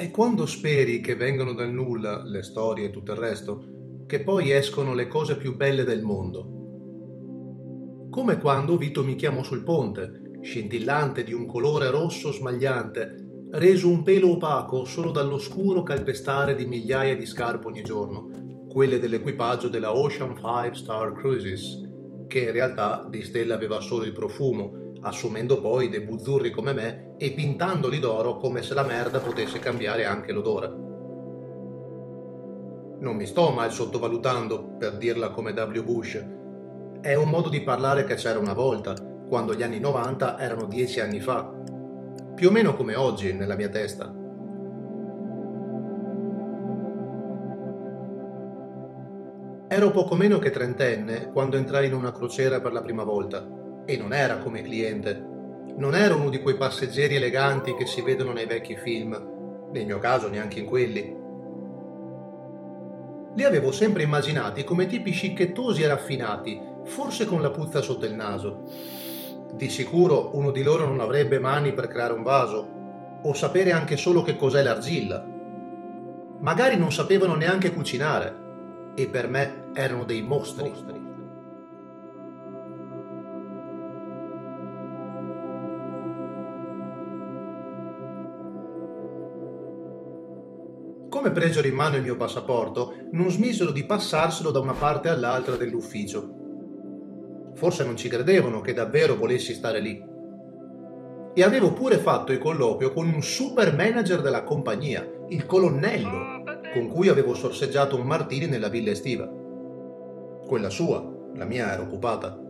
È quando speri che vengano dal nulla le storie e tutto il resto, che poi escono le cose più belle del mondo. Come quando Vito mi chiamò sul ponte, scintillante di un colore rosso smagliante, reso un pelo opaco solo dall'oscuro calpestare di migliaia di scarpe ogni giorno, quelle dell'equipaggio della Ocean 5 Star Cruises, che in realtà di stella aveva solo il profumo, assumendo poi dei buzzurri come me e pintandoli d'oro come se la merda potesse cambiare anche l'odore. Non mi sto mai sottovalutando, per dirla come W. Bush. È un modo di parlare che c'era una volta, quando gli anni 90 erano dieci anni fa. Più o meno come oggi nella mia testa. Ero poco meno che trentenne quando entrai in una crociera per la prima volta e non era come cliente. Non ero uno di quei passeggeri eleganti che si vedono nei vecchi film, nel mio caso neanche in quelli. Li avevo sempre immaginati come tipi scicchettosi e raffinati, forse con la puzza sotto il naso. Di sicuro uno di loro non avrebbe mani per creare un vaso, o sapere anche solo che cos'è l'argilla. Magari non sapevano neanche cucinare, e per me erano dei mostri. Come presero in mano il mio passaporto, non smisero di passarselo da una parte all'altra dell'ufficio. Forse non ci credevano che davvero volessi stare lì. E avevo pure fatto il colloquio con un super manager della compagnia, il colonnello, con cui avevo sorseggiato un martini nella villa estiva. Quella sua, la mia era occupata.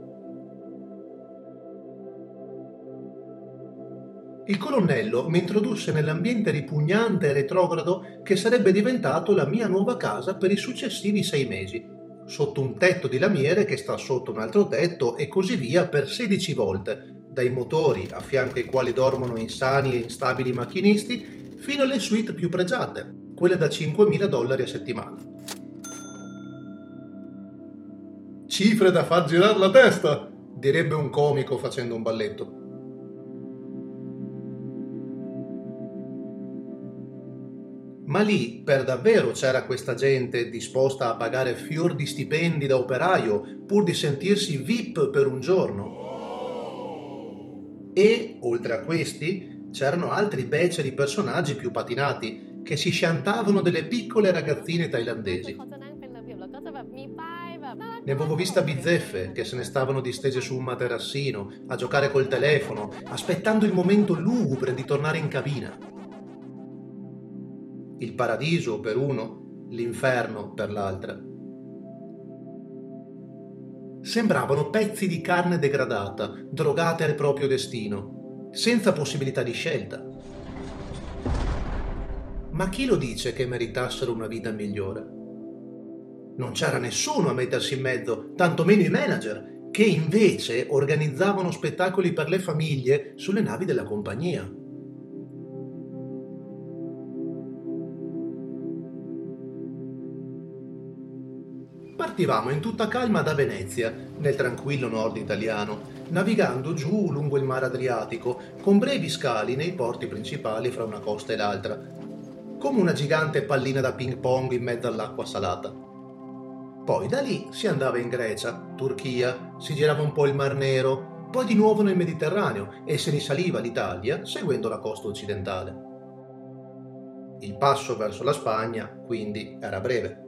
Il colonnello mi introdusse nell'ambiente ripugnante e retrogrado che sarebbe diventato la mia nuova casa per i successivi sei mesi, sotto un tetto di lamiere che sta sotto un altro tetto e così via per 16 volte, dai motori a fianco ai quali dormono insani e instabili macchinisti, fino alle suite più pregiate, quelle da 5.000 dollari a settimana. Cifre da far girare la testa, direbbe un comico facendo un balletto. Ma lì per davvero c'era questa gente disposta a pagare fior di stipendi da operaio pur di sentirsi VIP per un giorno. E, oltre a questi, c'erano altri beceri personaggi più patinati che si sciantavano delle piccole ragazzine thailandesi. Ne avevo vista bizzeffe che se ne stavano distese su un materassino, a giocare col telefono, aspettando il momento lugubre di tornare in cabina il paradiso per uno, l'inferno per l'altra. Sembravano pezzi di carne degradata, drogate al proprio destino, senza possibilità di scelta. Ma chi lo dice che meritassero una vita migliore? Non c'era nessuno a mettersi in mezzo, tantomeno i manager, che invece organizzavano spettacoli per le famiglie sulle navi della compagnia. Partivamo in tutta calma da Venezia, nel tranquillo nord italiano, navigando giù lungo il mare Adriatico, con brevi scali nei porti principali fra una costa e l'altra, come una gigante pallina da ping pong in mezzo all'acqua salata. Poi da lì si andava in Grecia, Turchia, si girava un po' il Mar Nero, poi di nuovo nel Mediterraneo e se risaliva l'Italia seguendo la costa occidentale. Il passo verso la Spagna, quindi, era breve.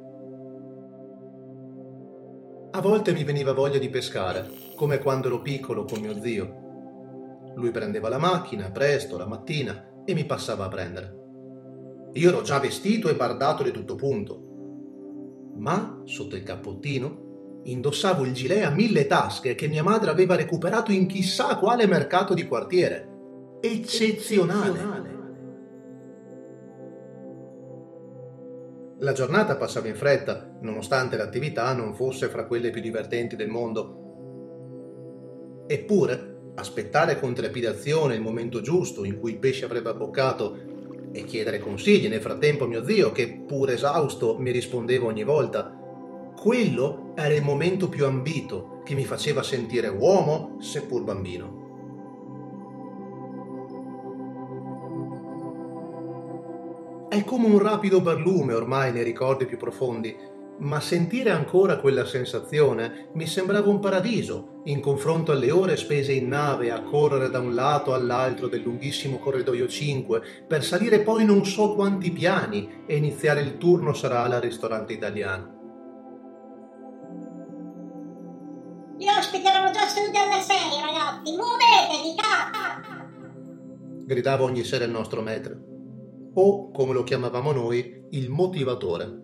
A volte mi veniva voglia di pescare, come quando ero piccolo con mio zio. Lui prendeva la macchina presto la mattina e mi passava a prendere. Io ero già vestito e bardato di tutto punto. Ma, sotto il cappottino, indossavo il gilet a mille tasche che mia madre aveva recuperato in chissà quale mercato di quartiere. Eccezionale! Eccezionale. La giornata passava in fretta, nonostante l'attività non fosse fra quelle più divertenti del mondo. Eppure, aspettare con trepidazione il momento giusto in cui il pesce avrebbe abboccato e chiedere consigli nel frattempo a mio zio, che pur esausto mi rispondeva ogni volta, quello era il momento più ambito che mi faceva sentire uomo, seppur bambino. È come un rapido barlume ormai nei ricordi più profondi, ma sentire ancora quella sensazione mi sembrava un paradiso in confronto alle ore spese in nave a correre da un lato all'altro del lunghissimo corridoio 5 per salire poi non so quanti piani e iniziare il turno serale al ristorante italiano. Gli ospiti erano già seduti alle 6, ragazzi, muovetevi, cazzo! Gridava ogni sera il nostro maître, o come lo chiamavamo noi, il motivatore.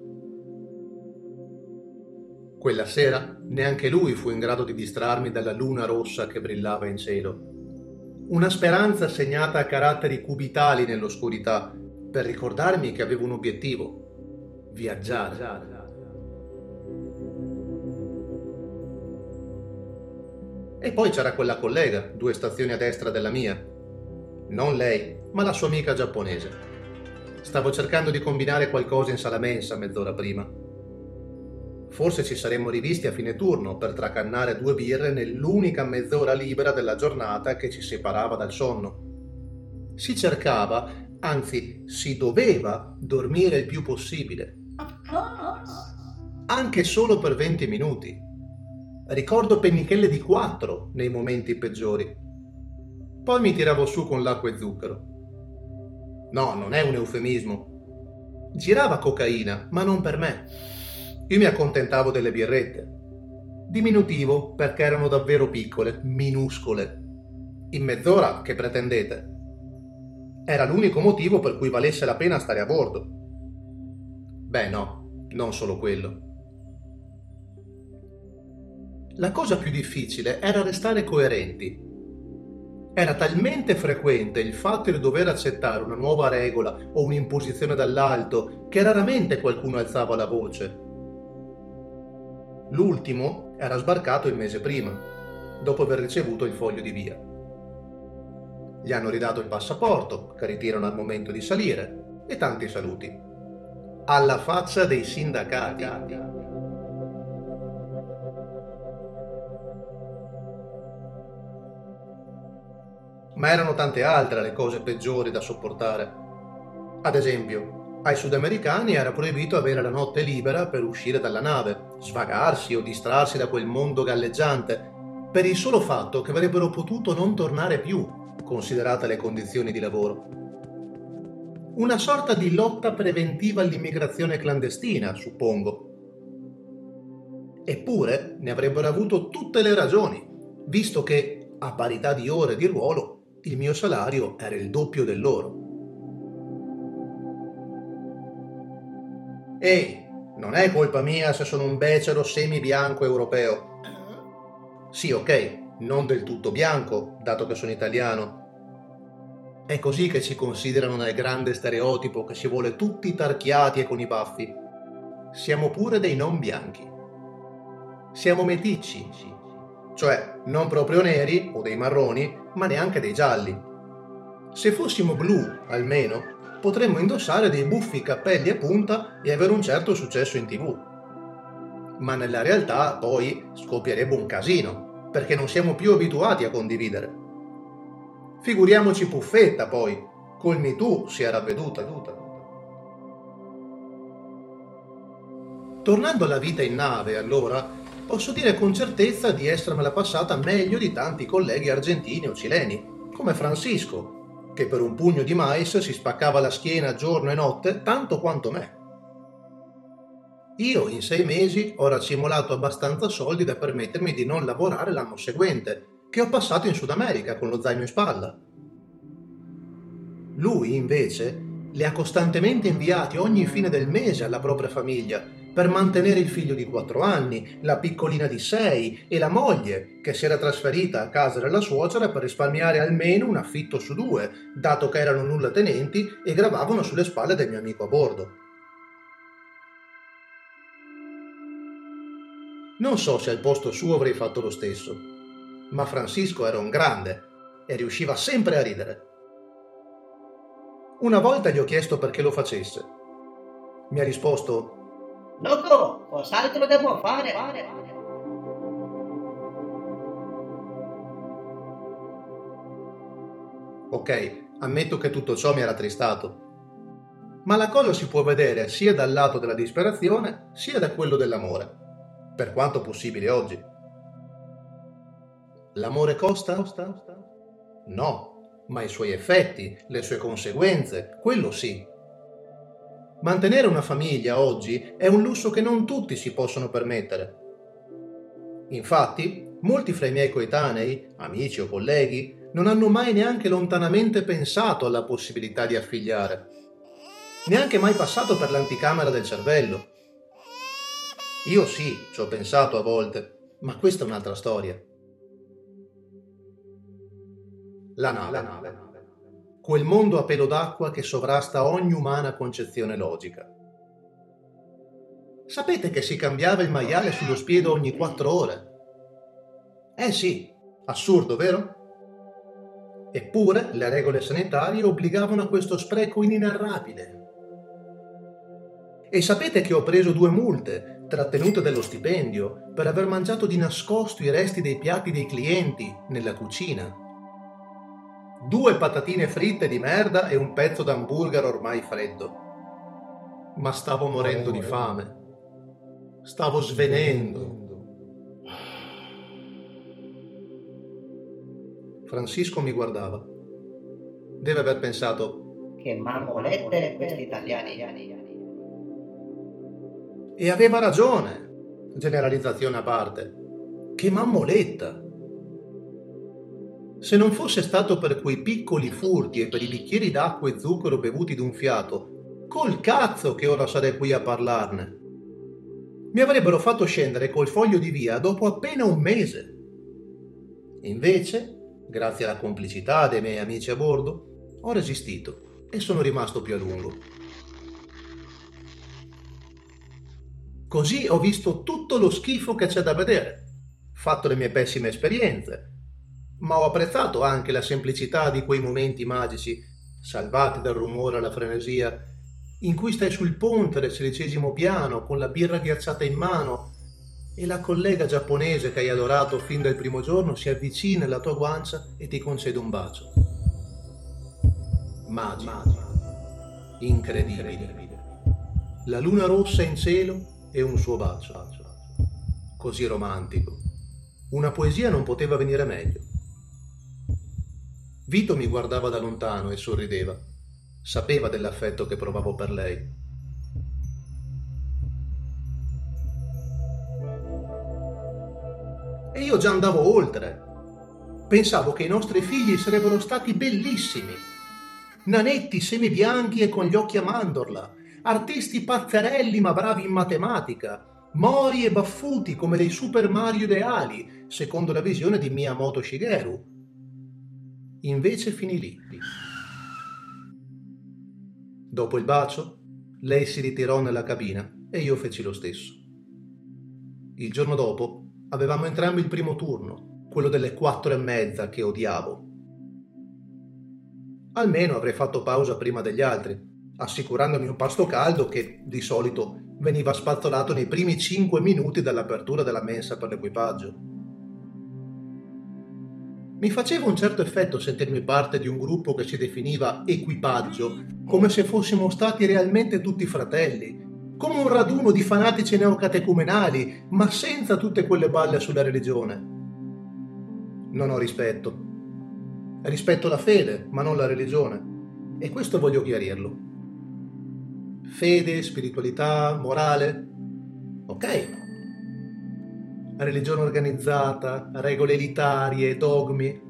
Quella sera neanche lui fu in grado di distrarmi dalla luna rossa che brillava in cielo. Una speranza segnata a caratteri cubitali nell'oscurità per ricordarmi che avevo un obiettivo, viaggiare. E poi c'era quella collega, due stazioni a destra della mia. Non lei, ma la sua amica giapponese. Stavo cercando di combinare qualcosa in sala mensa mezz'ora prima Forse ci saremmo rivisti a fine turno per tracannare due birre nell'unica mezz'ora libera della giornata che ci separava dal sonno. Si cercava, anzi si doveva, dormire il più possibile. Anche solo per 20 minuti. Ricordo pennichelle di quattro nei momenti peggiori. Poi mi tiravo su con l'acqua e zucchero. No, non è un eufemismo. Girava cocaina, ma non per me io mi accontentavo delle birrette. Diminutivo perché erano davvero piccole, minuscole. In mezz'ora che pretendete? Era l'unico motivo per cui valesse la pena stare a bordo. Beh no, non solo quello. La cosa più difficile era restare coerenti. Era talmente frequente il fatto di dover accettare una nuova regola o un'imposizione dall'alto che raramente qualcuno alzava la voce L'ultimo era sbarcato il mese prima, dopo aver ricevuto il foglio di via. Gli hanno ridato il passaporto, che ritirano al momento di salire, e tanti saluti. Alla faccia dei sindacati. Ma erano tante altre le cose peggiori da sopportare. Ad esempio, ai sudamericani era proibito avere la notte libera per uscire dalla nave, svagarsi o distrarsi da quel mondo galleggiante, per il solo fatto che avrebbero potuto non tornare più, considerate le condizioni di lavoro. Una sorta di lotta preventiva all'immigrazione clandestina, suppongo. Eppure ne avrebbero avuto tutte le ragioni, visto che, a parità di ore di ruolo, il mio salario era il doppio del loro. Ehi, non è colpa mia se sono un becero semi-bianco europeo. Sì, ok, non del tutto bianco, dato che sono italiano. È così che ci considerano nel grande stereotipo che si vuole tutti tarchiati e con i baffi. Siamo pure dei non bianchi. Siamo meticci, cioè non proprio neri o dei marroni, ma neanche dei gialli. Se fossimo blu, almeno, potremmo indossare dei buffi cappelli a punta e avere un certo successo in tv. Ma nella realtà poi scoppierebbe un casino, perché non siamo più abituati a condividere. Figuriamoci Puffetta poi, col Me Too si era veduta. Tornando alla vita in nave, allora, posso dire con certezza di essermela passata meglio di tanti colleghi argentini o cileni, come Francisco, che per un pugno di mais si spaccava la schiena giorno e notte tanto quanto me. Io in sei mesi ho racimolato abbastanza soldi da permettermi di non lavorare l'anno seguente, che ho passato in Sud America con lo zaino in spalla. Lui, invece, le ha costantemente inviati ogni fine del mese alla propria famiglia per mantenere il figlio di quattro anni, la piccolina di sei e la moglie che si era trasferita a casa della suocera per risparmiare almeno un affitto su due, dato che erano nulla tenenti e gravavano sulle spalle del mio amico a bordo. Non so se al posto suo avrei fatto lo stesso, ma Francisco era un grande e riusciva sempre a ridere. Una volta gli ho chiesto perché lo facesse. Mi ha risposto Loco, cos'altro devo fare? Ok, ammetto che tutto ciò mi era tristato. Ma la cosa si può vedere sia dal lato della disperazione sia da quello dell'amore, per quanto possibile oggi. L'amore costa? No, ma i suoi effetti, le sue conseguenze, quello sì. Mantenere una famiglia oggi è un lusso che non tutti si possono permettere. Infatti, molti fra i miei coetanei, amici o colleghi, non hanno mai neanche lontanamente pensato alla possibilità di affigliare. Neanche mai passato per l'anticamera del cervello. Io sì, ci ho pensato a volte, ma questa è un'altra storia. La nave. La nave. Quel mondo a pelo d'acqua che sovrasta ogni umana concezione logica. Sapete che si cambiava il maiale sullo spiedo ogni quattro ore? Eh sì, assurdo, vero? Eppure le regole sanitarie obbligavano a questo spreco inenarrabile. E sapete che ho preso due multe, trattenute dello stipendio, per aver mangiato di nascosto i resti dei piatti dei clienti nella cucina. Due patatine fritte di merda e un pezzo d'hamburger ormai freddo. Ma stavo morendo di fame. Stavo svenendo. Francisco mi guardava. Deve aver pensato che mammolette questi italiani. E aveva ragione, generalizzazione a parte. Che mammoletta! Se non fosse stato per quei piccoli furti e per i bicchieri d'acqua e zucchero bevuti d'un fiato, col cazzo che ora sarei qui a parlarne. Mi avrebbero fatto scendere col foglio di via dopo appena un mese. Invece grazie alla complicità dei miei amici a bordo, ho resistito e sono rimasto più a lungo. Così ho visto tutto lo schifo che c'è da vedere, fatto le mie pessime esperienze, ma ho apprezzato anche la semplicità di quei momenti magici, salvati dal rumore alla frenesia, in cui stai sul ponte del sedicesimo piano con la birra ghiacciata in mano e la collega giapponese che hai adorato fin dal primo giorno si avvicina alla tua guancia e ti concede un bacio. Magico. Incredibile. La luna rossa in cielo e un suo bacio. Così romantico. Una poesia non poteva venire meglio. Vito mi guardava da lontano e sorrideva. Sapeva dell'affetto che provavo per lei e io già andavo oltre. Pensavo che i nostri figli sarebbero stati bellissimi. Nanetti semibianchi e con gli occhi a mandorla, artisti pazzerelli ma bravi in matematica, mori e baffuti come dei Super Mario ideali, secondo la visione di Miyamoto Shigeru. Invece finì lì. Dopo il bacio, lei si ritirò nella cabina e io feci lo stesso. Il giorno dopo Avevamo entrambi il primo turno, quello delle quattro e mezza che odiavo. Almeno avrei fatto pausa prima degli altri, assicurandomi un pasto caldo che, di solito, veniva spazzolato nei primi cinque minuti dall'apertura della mensa per l'equipaggio. Mi faceva un certo effetto sentirmi parte di un gruppo che si definiva equipaggio, come se fossimo stati realmente tutti fratelli, come un raduno di fanatici neocatecumenali, ma senza tutte quelle balle sulla religione. Non ho rispetto. Rispetto la fede, ma non la religione. E questo voglio chiarirlo. Fede, spiritualità, morale. Ok. Religione organizzata, regole elitarie, dogmi.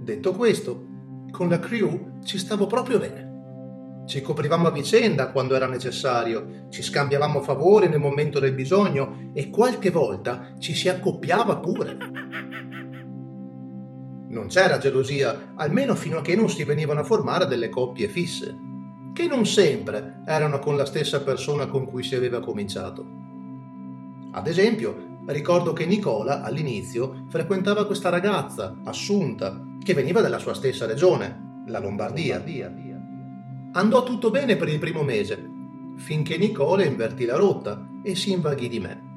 Detto questo, con la crew ci stavo proprio bene. Ci coprivamo a vicenda quando era necessario, ci scambiavamo favori nel momento del bisogno e qualche volta ci si accoppiava pure. Non c'era gelosia, almeno fino a che non si venivano a formare delle coppie fisse, che non sempre erano con la stessa persona con cui si aveva cominciato. Ad esempio, ricordo che Nicola all'inizio frequentava questa ragazza, Assunta, che veniva dalla sua stessa regione, la Lombardia. Andò tutto bene per il primo mese, finché Nicola invertì la rotta e si invaghì di me.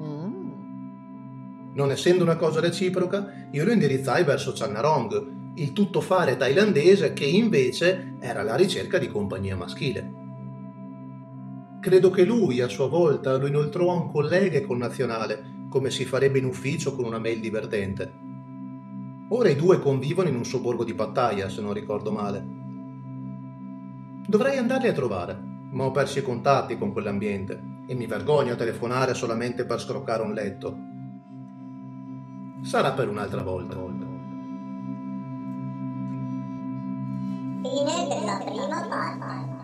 Non essendo una cosa reciproca, io lo indirizzai verso Channarong, il tuttofare thailandese che invece era alla ricerca di compagnia maschile. Credo che lui, a sua volta, lo inoltrò a un collega e connazionale, come si farebbe in ufficio con una mail divertente. Ora i due convivono in un sobborgo di Pattaya, se non ricordo male. Dovrei andarli a trovare, ma ho perso i contatti con quell'ambiente e mi vergogno a telefonare solamente per scroccare un letto. Sarà per un'altra volta. Fine della prima parte.